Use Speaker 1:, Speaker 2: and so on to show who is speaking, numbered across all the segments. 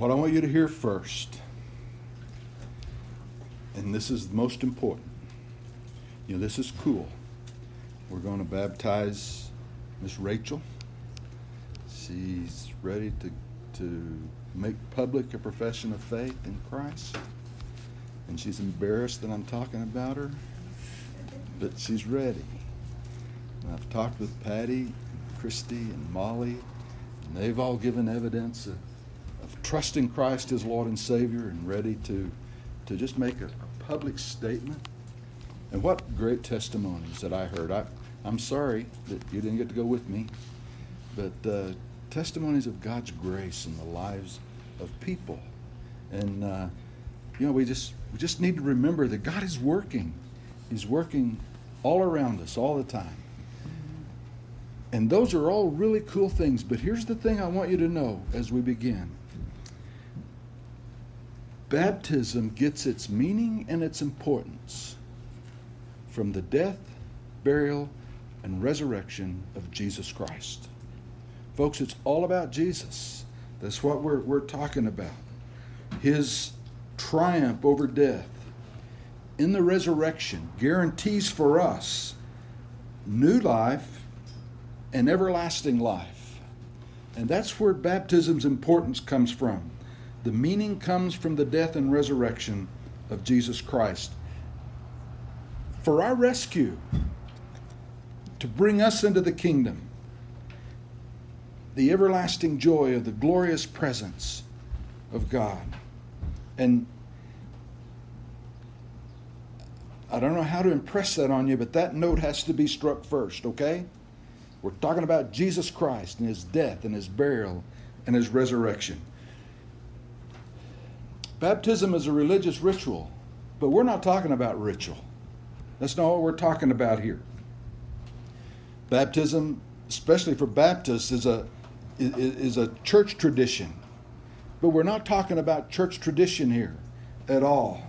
Speaker 1: What I want you to hear first, and this is the most important. You know, this is cool. We're going to baptize Miss Rachel. She's ready to, to make public a profession of faith in Christ. And she's embarrassed that I'm talking about her, but she's ready. And I've talked with Patty, and Christy, and Molly, and they've all given evidence of, trusting Christ as Lord and Savior and ready to, to just make a, a public statement. And what great testimonies that I heard. I, I'm sorry that you didn't get to go with me, but uh, testimonies of God's grace in the lives of people. And, uh, you know, we just, we just need to remember that God is working. He's working all around us all the time. And those are all really cool things. But here's the thing I want you to know as we begin baptism gets its meaning and its importance from the death, burial, and resurrection of Jesus Christ. Folks, it's all about Jesus. That's what we're, we're talking about. His triumph over death in the resurrection guarantees for us new life and everlasting life. And that's where baptism's importance comes from. The meaning comes from the death and resurrection of Jesus Christ. For our rescue, to bring us into the kingdom, the everlasting joy of the glorious presence of God. And I don't know how to impress that on you, but that note has to be struck first, okay? We're talking about Jesus Christ and his death and his burial and his resurrection. Baptism is a religious ritual, but we're not talking about ritual. That's not what we're talking about here. Baptism, especially for Baptists, is a is a church tradition. But we're not talking about church tradition here at all.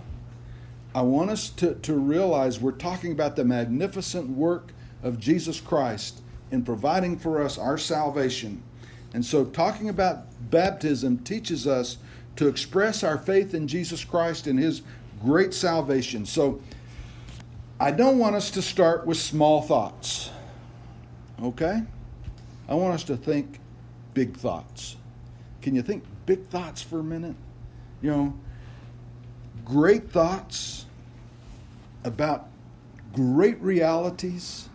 Speaker 1: I want us to, to realize we're talking about the magnificent work of Jesus Christ in providing for us our salvation. And so, talking about baptism teaches us to express our faith in Jesus Christ and His great salvation. So, I don't want us to start with small thoughts. Okay? I want us to think big thoughts. Can you think big thoughts for a minute? You know, great thoughts about great realities.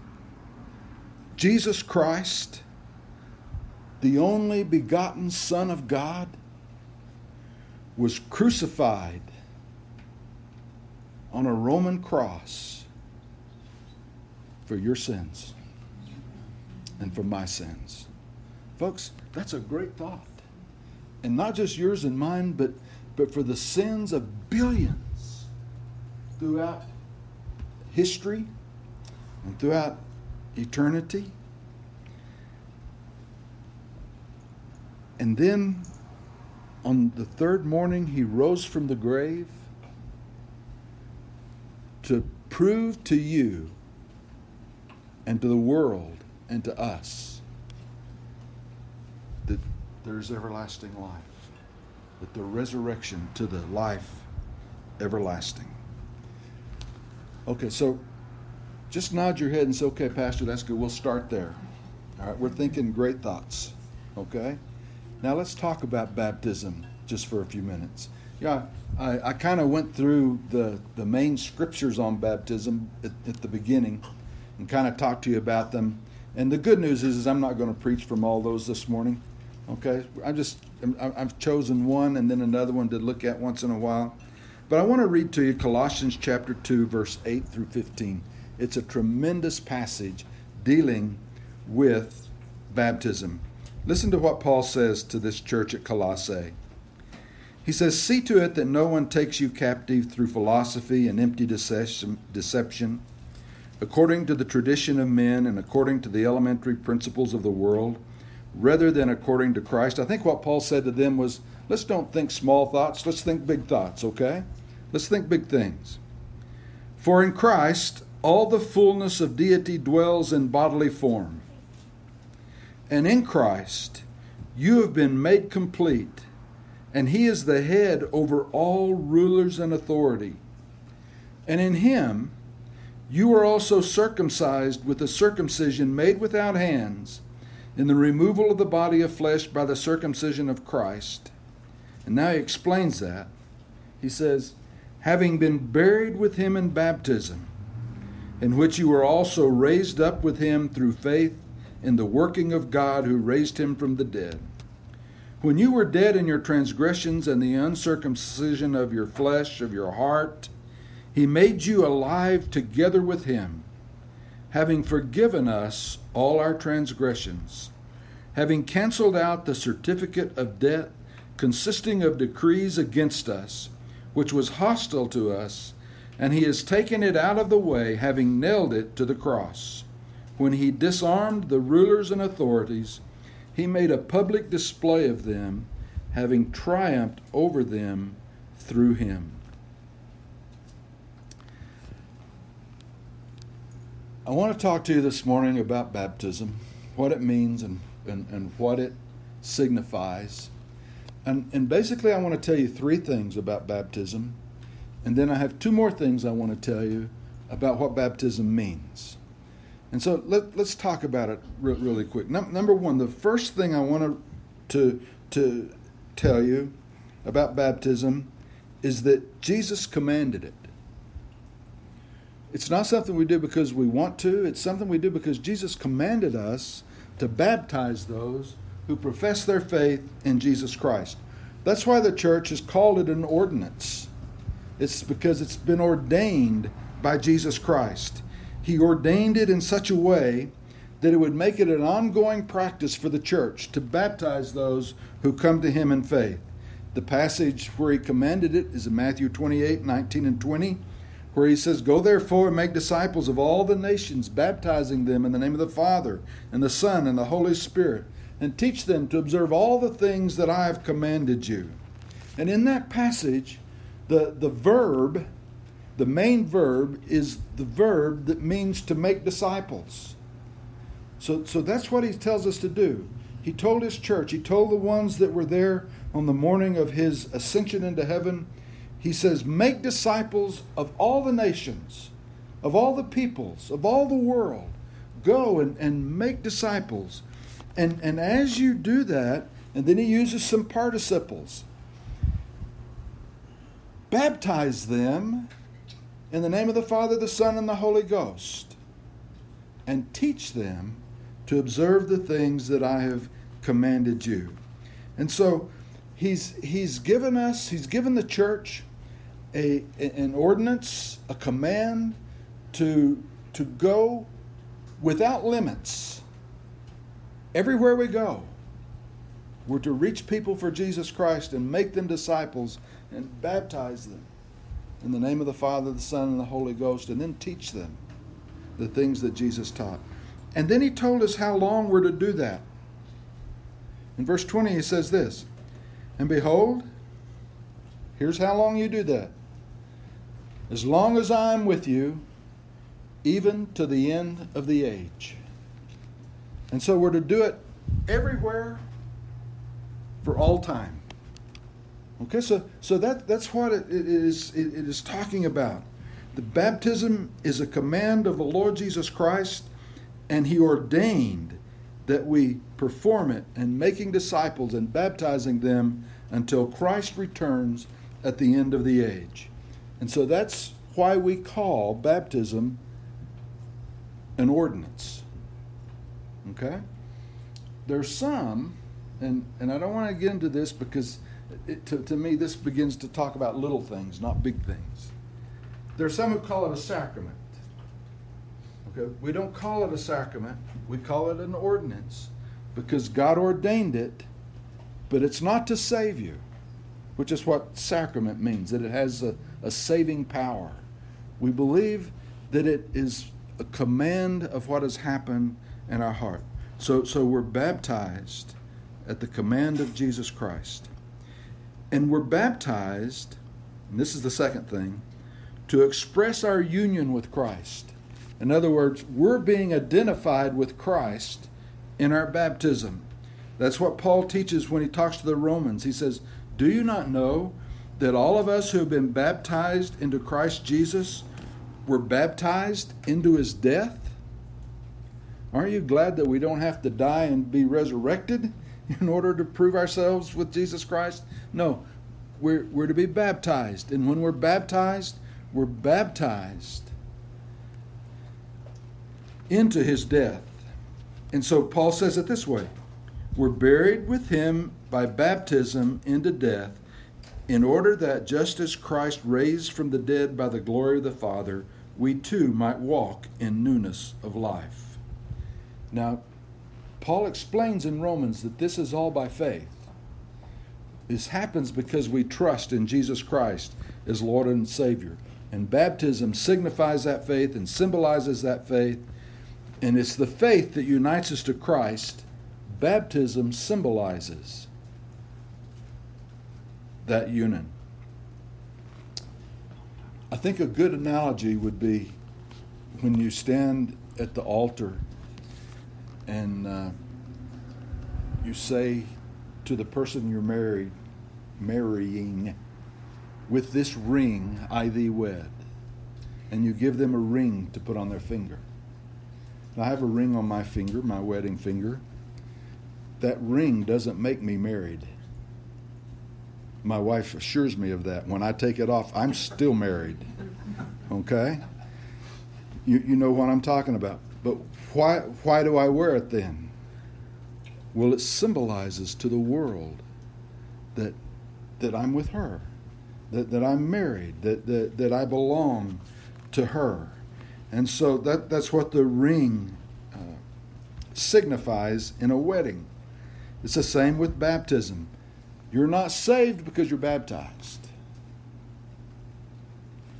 Speaker 1: Jesus Christ, the only begotten Son of God, was crucified on a Roman cross for your sins and for my sins. Folks, that's a great thought. And not just yours and mine, but, but for the sins of billions throughout history and throughout eternity. And then on the third morning, he rose from the grave to prove to you and to the world and to us that there's everlasting life, that the resurrection to the life everlasting. Okay, so just nod your head and say, okay, Pastor, that's good. We'll start there. All right, we're thinking great thoughts. Okay? Now let's talk about baptism just for a few minutes. Yeah, I, I kind of went through the, the main scriptures on baptism at, at the beginning and kind of talked to you about them. And the good news is, is I'm not going to preach from all those this morning. Okay, I just I've chosen one and then another one to look at once in a while. But I want to read to you Colossians chapter 2 verse 8 through 15. It's a tremendous passage dealing with baptism. Listen to what Paul says to this church at Colossae. He says, See to it that no one takes you captive through philosophy and empty deception, according to the tradition of men and according to the elementary principles of the world, rather than according to Christ. I think what Paul said to them was, Let's don't think small thoughts, let's think big thoughts, okay? Let's think big things. For in Christ, all the fullness of deity dwells in bodily form. And in Christ, you have been made complete and he is the head over all rulers and authority. And in him you are also circumcised with a circumcision made without hands, in the removal of the body of flesh by the circumcision of Christ. And now he explains that. He says, having been buried with him in baptism, in which you were also raised up with him through faith in the working of God who raised him from the dead. When you were dead in your transgressions and the uncircumcision of your flesh, of your heart, he made you alive together with him, having forgiven us all our transgressions, having canceled out the certificate of debt consisting of decrees against us, which was hostile to us, and he has taken it out of the way, having nailed it to the cross. When he disarmed the rulers and authorities, he made a public display of them, having triumphed over them through him. I want to talk to you this morning about baptism, what it means and, and, and what it signifies. And, and basically, I want to tell you three things about baptism. And then I have two more things I want to tell you about what baptism means. And so let, let's talk about it re- really quick. Num- number one, the first thing I want to, to tell you about baptism is that Jesus commanded it. It's not something we do because we want to, it's something we do because Jesus commanded us to baptize those who profess their faith in Jesus Christ. That's why the church has called it an ordinance. It's because it's been ordained by Jesus Christ. He ordained it in such a way that it would make it an ongoing practice for the church to baptize those who come to Him in faith. The passage where He commanded it is in Matthew 28 19 and 20 where he says, Go therefore and make disciples of all the nations, baptizing them in the name of the Father, and the Son, and the Holy Spirit, and teach them to observe all the things that I have commanded you. And in that passage, the, the verb, the main verb, is the verb that means to make disciples. So, so that's what he tells us to do. He told his church, he told the ones that were there on the morning of his ascension into heaven, he says, Make disciples of all the nations, of all the peoples, of all the world. Go and, and make disciples. And, and as you do that, and then he uses some participles baptize them in the name of the Father, the Son, and the Holy Ghost, and teach them to observe the things that I have commanded you. And so he's, he's given us, he's given the church a, an ordinance, a command to, to go without limits everywhere we go. We're to reach people for Jesus Christ and make them disciples and baptize them in the name of the Father, the Son, and the Holy Ghost, and then teach them the things that Jesus taught. And then he told us how long we're to do that. In verse 20, he says this And behold, here's how long you do that as long as I am with you, even to the end of the age. And so we're to do it everywhere for all time. Okay, so, so that, that's what it, it, is, it, it is talking about. The baptism is a command of the Lord Jesus Christ, and He ordained that we perform it and making disciples and baptizing them until Christ returns at the end of the age. And so that's why we call baptism an ordinance. Okay? There's some, and, and I don't want to get into this because it, to, to me this begins to talk about little things, not big things. There are some who call it a sacrament. Okay? We don't call it a sacrament, we call it an ordinance because God ordained it, but it's not to save you which is what sacrament means, that it has a, a saving power. We believe that it is a command of what has happened in our heart. So, so we're baptized at the command of Jesus Christ. And we're baptized, and this is the second thing, to express our union with Christ. In other words, we're being identified with Christ in our baptism. That's what Paul teaches when he talks to the Romans. He says, Do you not know that all of us who have been baptized into Christ Jesus were baptized into his death? Aren't you glad that we don't have to die and be resurrected in order to prove ourselves with Jesus Christ? No, we're, we're to be baptized. And when we're baptized, we're baptized into his death. And so Paul says it this way We're buried with him by baptism into death, in order that just as Christ raised from the dead by the glory of the Father, we too might walk in newness of life. Now, Paul explains in Romans that this is all by faith. This happens because we trust in Jesus Christ as Lord and Savior. And baptism signifies that faith and symbolizes that faith. And it's the faith that unites us to Christ. Baptism symbolizes that union. I think a good analogy would be when you stand at the altar and uh, you say to the person you're married, marrying, with this ring I thee wed. And you give them a ring to put on their finger. I have a ring on my finger, my wedding finger. That ring doesn't make me married. My wife assures me of that. When I take it off, I'm still married. Okay? You, you know what I'm talking about. But why, why do I wear it then? Well, it symbolizes to the world that, that I'm with her, that, that I'm married, that, that, that I belong to her. And so that, that's what the ring uh, signifies in a wedding. It's the same with baptism. You're not saved because you're baptized.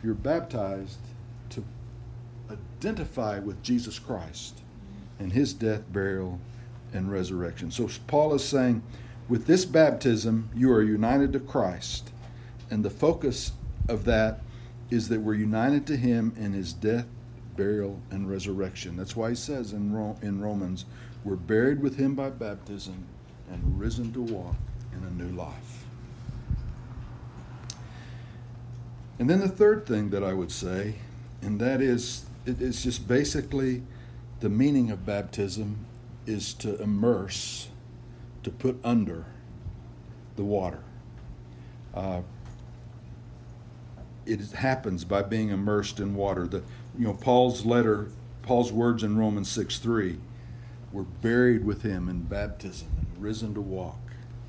Speaker 1: You're baptized identify with Jesus Christ and his death, burial, and resurrection. So Paul is saying, with this baptism, you are united to Christ. And the focus of that is that we're united to him in his death, burial, and resurrection. That's why he says in, in Romans, we're buried with him by baptism and risen to walk in a new life. And then the third thing that I would say, and that is, it's just basically the meaning of baptism is to immerse, to put under the water. Uh, it happens by being immersed in water. The, you know, Paul's letter, Paul's words in Romans 6 3, we're buried with him in baptism and risen to walk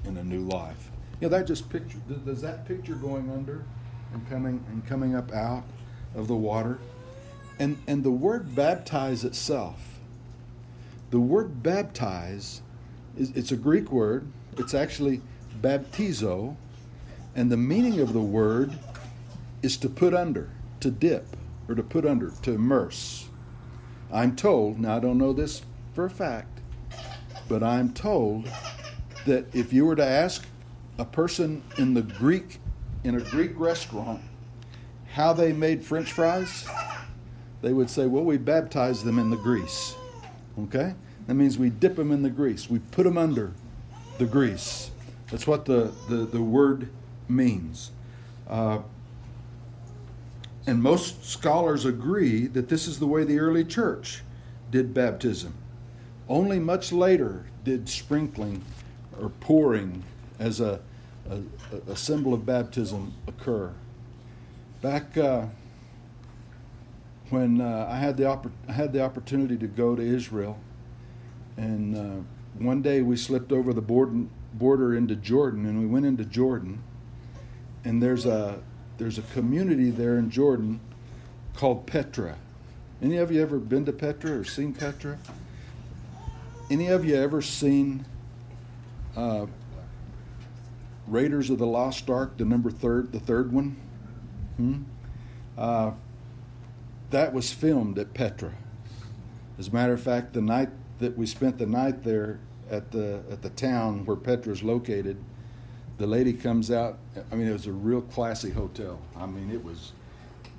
Speaker 1: in a new life. You know, that just picture, does that picture going under and coming and coming up out of the water? And, and the word baptize itself, the word baptize, is, it's a Greek word. It's actually baptizo. And the meaning of the word is to put under, to dip, or to put under, to immerse. I'm told, now I don't know this for a fact, but I'm told that if you were to ask a person in the Greek, in a Greek restaurant, how they made French fries, they would say, well, we baptize them in the grease. Okay? That means we dip them in the grease. We put them under the grease. That's what the, the, the word means. Uh, and most scholars agree that this is the way the early church did baptism. Only much later did sprinkling or pouring as a, a, a symbol of baptism occur. Back uh, when uh, I had the oppor- I had the opportunity to go to Israel, and uh, one day we slipped over the border, border into Jordan, and we went into Jordan, and there's a there's a community there in Jordan called Petra. Any of you ever been to Petra or seen Petra? Any of you ever seen uh, Raiders of the Lost Ark, the number third, the third one? Hmm? That was filmed at Petra. As a matter of fact, the night that we spent the night there at the at the town where Petra is located, the lady comes out. I mean, it was a real classy hotel. I mean, it was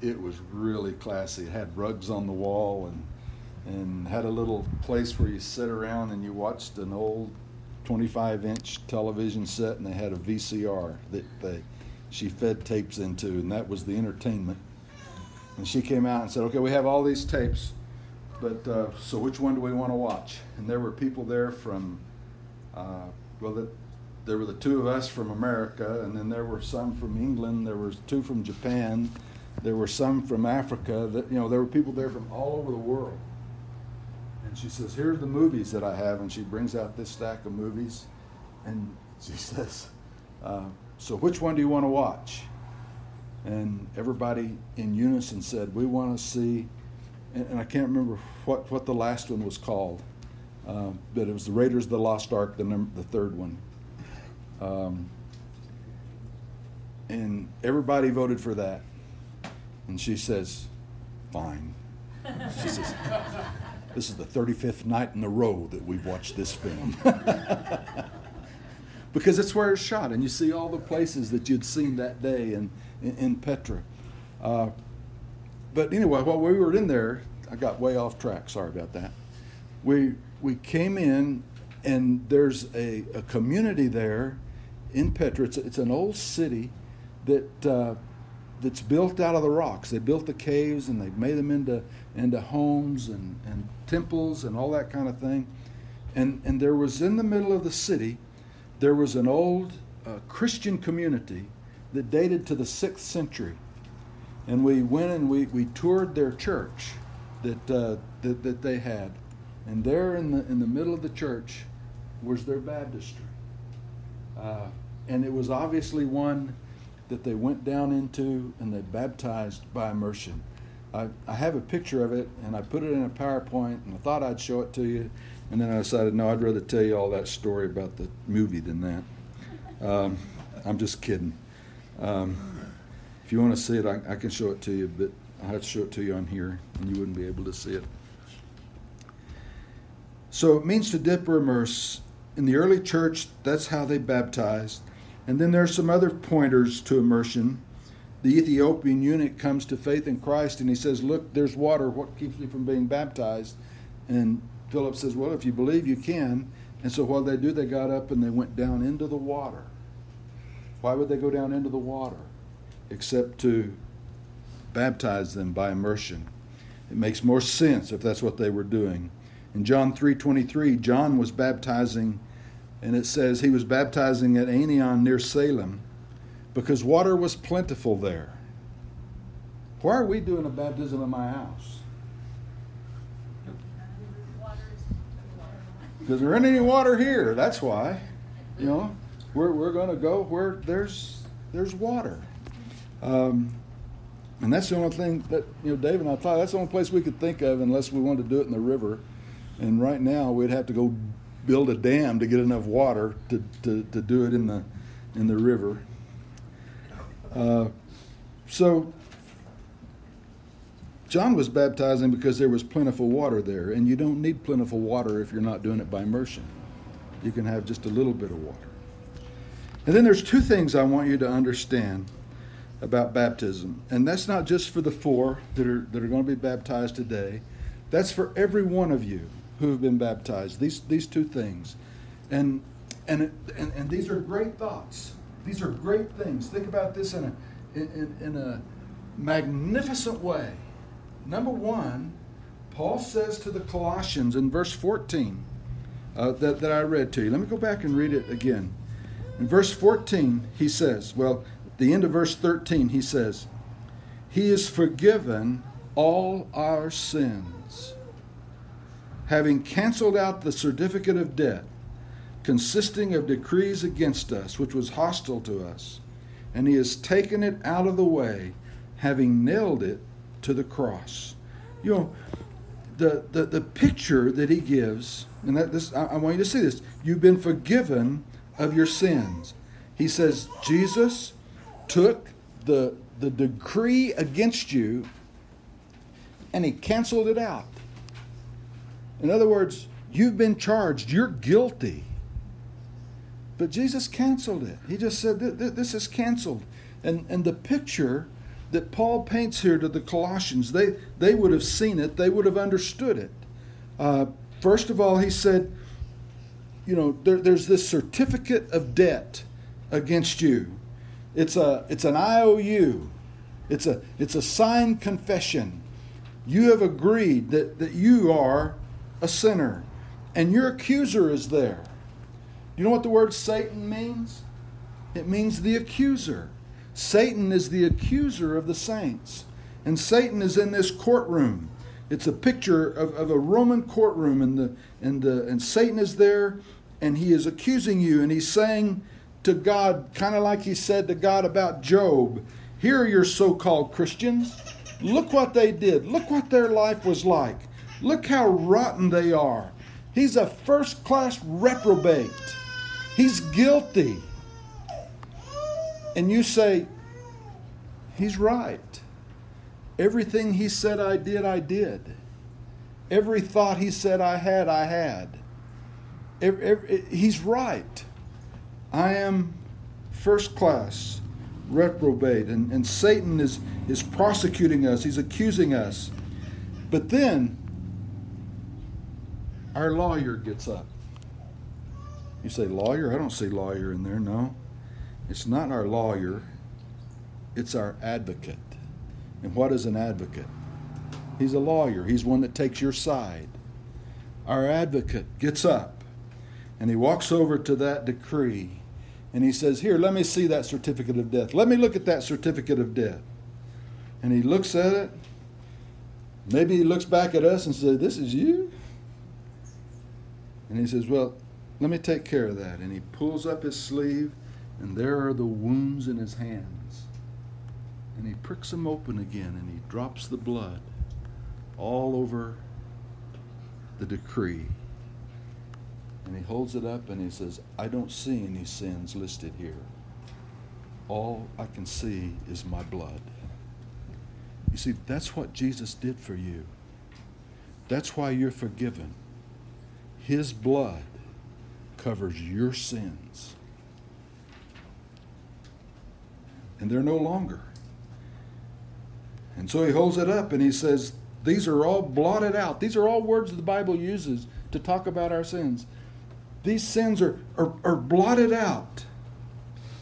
Speaker 1: it was really classy. It had rugs on the wall and and had a little place where you sit around and you watched an old 25 inch television set, and they had a VCR that they she fed tapes into, and that was the entertainment. And she came out and said, "Okay, we have all these tapes, but uh, so which one do we want to watch?" And there were people there from, uh, well, the, there were the two of us from America, and then there were some from England. There was two from Japan. There were some from Africa. That you know, there were people there from all over the world. And she says, "Here's the movies that I have," and she brings out this stack of movies, and she says. Uh, so, which one do you want to watch? And everybody in unison said, We want to see, and, and I can't remember what, what the last one was called, uh, but it was the Raiders of the Lost Ark, the, number, the third one. Um, and everybody voted for that. And she says, Fine. She says, This is the 35th night in a row that we've watched this film. because it's where it's shot, and you see all the places that you'd seen that day in, in, in Petra. Uh, but anyway, while we were in there, I got way off track. Sorry about that. We we came in, and there's a, a community there in Petra. It's, it's an old city that uh, that's built out of the rocks. They built the caves and they made them into into homes and, and temples and all that kind of thing. And and there was in the middle of the city there was an old uh, Christian community that dated to the sixth century. And we went and we, we toured their church that, uh, that, that they had. And there in the, in the middle of the church was their baptistry. Uh, and it was obviously one that they went down into and they baptized by immersion. I, I have a picture of it and I put it in a PowerPoint and I thought I'd show it to you. And then I decided, no, I'd rather tell you all that story about the movie than that. Um, I'm just kidding. Um, if you want to see it, I, I, can show it to you, but I have to show it to you on here, and you wouldn't be able to see it. So it means to dip or immerse. In the early church, that's how they baptized. And then there's some other pointers to immersion. The Ethiopian eunuch comes to faith in Christ and he says, Look, there's water. What keeps me from being baptized? And Philip says, Well, if you believe, you can. And so what they do, they got up and they went down into the water. Why would they go down into the water? Except to baptize them by immersion. It makes more sense if that's what they were doing. In John 3:23, John was baptizing and it says he was baptizing at Aenon near Salem because water was plentiful there. Why are we doing a baptism in my house? because there isn't any water here. That's why. You know, we're, we're going to go where there's there's water. Um, and that's the only thing that, you know, Dave and I thought that's the only place we could think of unless we wanted to do it in the river. And right now we'd have to go build a dam to get enough water to, to, to do it in the, in the river. Uh, so John was baptizing because there was plentiful water there, and you don't need plentiful water if you're not doing it by immersion. You can have just a little bit of water. And then there's two things I want you to understand about baptism, and that's not just for the four that are that are going to be baptized today. That's for every one of you who have been baptized. These these two things, and and and, and these are great thoughts. These are great things. Think about this in a in, in a magnificent way. Number one, Paul says to the Colossians in verse 14 uh, that, that I read to you. Let me go back and read it again. In verse 14, he says, well, the end of verse 13, he says, He is forgiven all our sins, having canceled out the certificate of debt consisting of decrees against us, which was hostile to us, and he has taken it out of the way, having nailed it to the cross. You know, the, the, the picture that he gives, and that this I, I want you to see this. You've been forgiven of your sins. He says, Jesus took the, the decree against you and he canceled it out. In other words, you've been charged, you're guilty. But Jesus canceled it. He just said, This is canceled. And, and the picture that Paul paints here to the Colossians, they, they would have seen it, they would have understood it. Uh, first of all, he said, you know, there, there's this certificate of debt against you. It's a it's an IOU. It's a it's a signed confession. You have agreed that, that you are a sinner, and your accuser is there. You know what the word Satan means? It means the accuser. Satan is the accuser of the saints. And Satan is in this courtroom. It's a picture of, of a Roman courtroom, and, the, and, the, and Satan is there, and he is accusing you, and he's saying to God, kind of like he said to God about Job Here are your so called Christians. Look what they did. Look what their life was like. Look how rotten they are. He's a first class reprobate. He's guilty. And you say, He's right. Everything he said I did, I did. Every thought he said I had, I had. Every, every, he's right. I am first class reprobate, and, and Satan is, is prosecuting us, he's accusing us. But then our lawyer gets up. You say, lawyer? I don't see lawyer in there. No. It's not our lawyer, it's our advocate. And what is an advocate? He's a lawyer, he's one that takes your side. Our advocate gets up and he walks over to that decree and he says, Here, let me see that certificate of death. Let me look at that certificate of death. And he looks at it. Maybe he looks back at us and says, This is you? And he says, Well, let me take care of that. And he pulls up his sleeve and there are the wounds in his hands. And he pricks them open again and he drops the blood all over the decree. And he holds it up and he says, I don't see any sins listed here. All I can see is my blood. You see, that's what Jesus did for you. That's why you're forgiven. His blood covers your sins. and they're no longer. And so he holds it up and he says, These are all blotted out. These are all words that the Bible uses to talk about our sins. These sins are, are, are blotted out.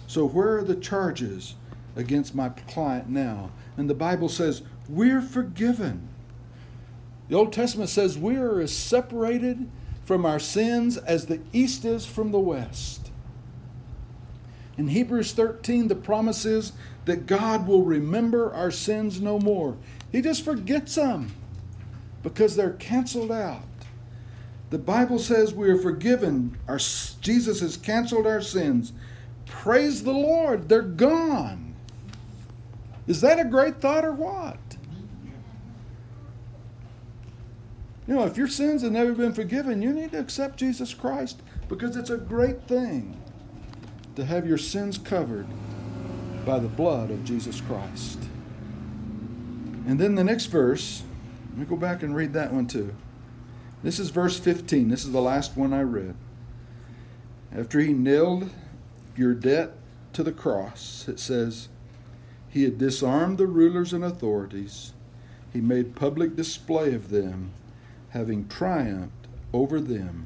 Speaker 1: So, where are the charges against my client now? And the Bible says, We're forgiven. The Old Testament says, We are as separated from our sins as the east is from the west. In Hebrews 13, the promise is that God will remember our sins no more. He just forgets them because they're canceled out. The Bible says we are forgiven. Our, Jesus has canceled our sins. Praise the Lord, they're gone. Is that a great thought or what? You know, if your sins have never been forgiven, you need to accept Jesus Christ because it's a great thing to have your sins covered by the blood of Jesus Christ. And then the next verse, let me go back and read that one too. This is verse 15. This is the last one I read. After he nailed your debt to the cross, it says, He had disarmed the rulers and authorities. He made public display of them, having triumphed over them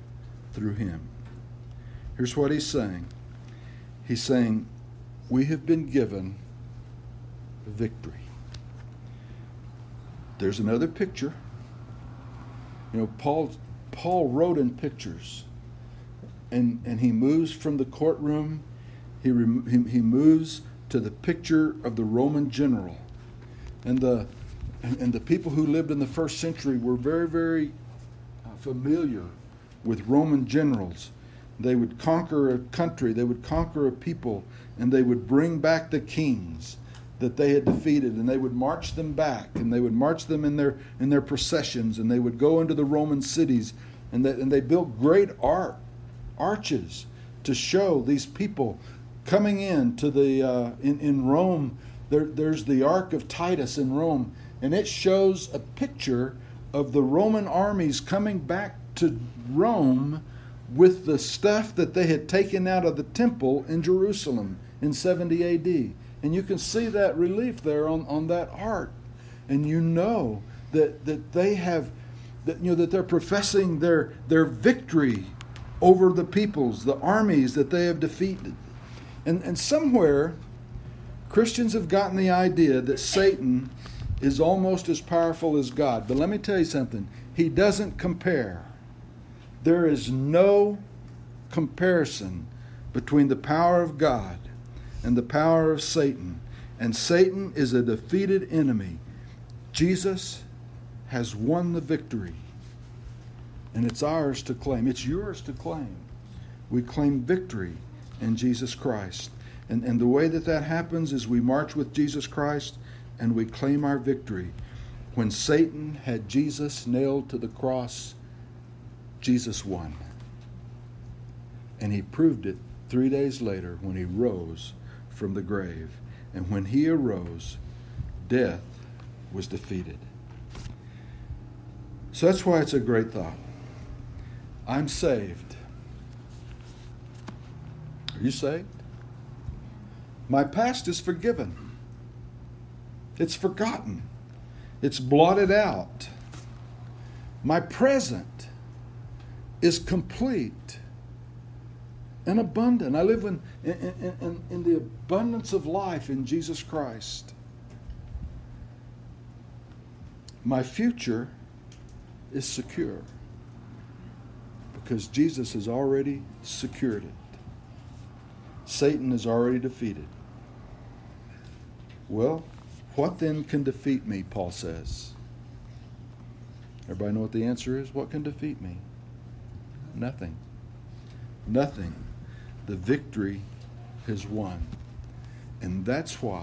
Speaker 1: through him. Here's what he's saying He's saying, We have been given victory. There's another picture. You know, Paul, Paul wrote in pictures, and, and he moves from the courtroom, he, he, he moves to the picture of the Roman general. And the, and, and the people who lived in the first century were very, very uh, familiar with Roman generals they would conquer a country, they would conquer a people, and they would bring back the kings that they had defeated, and they would march them back, and they would march them in their in their processions, and they would go into the Roman cities, and they, and they built great art arches to show these people coming in to the uh, in in Rome. There, there's the Arch of Titus in Rome, and it shows a picture of the Roman armies coming back to Rome with the stuff that they had taken out of the temple in Jerusalem in 70 AD. And you can see that relief there on, on that art. And you know that, that they have, that, you know, that they're professing their, their victory over the peoples, the armies that they have defeated. And, and somewhere, Christians have gotten the idea that Satan is almost as powerful as God. But let me tell you something he doesn't compare. There is no comparison between the power of God and the power of Satan. And Satan is a defeated enemy. Jesus has won the victory. And it's ours to claim. It's yours to claim. We claim victory in Jesus Christ. And, and the way that that happens is we march with Jesus Christ and we claim our victory. When Satan had Jesus nailed to the cross, Jesus won. And he proved it three days later when he rose from the grave. And when he arose, death was defeated. So that's why it's a great thought. I'm saved. Are you saved? My past is forgiven. It's forgotten. It's blotted out. My present is complete and abundant. I live in, in, in, in, the abundance of life in Jesus Christ. My future is secure because Jesus has already secured it. Satan is already defeated. Well, what then can defeat me, Paul says? Everybody know what the answer is? What can defeat me? Nothing. Nothing. The victory has won. And that's why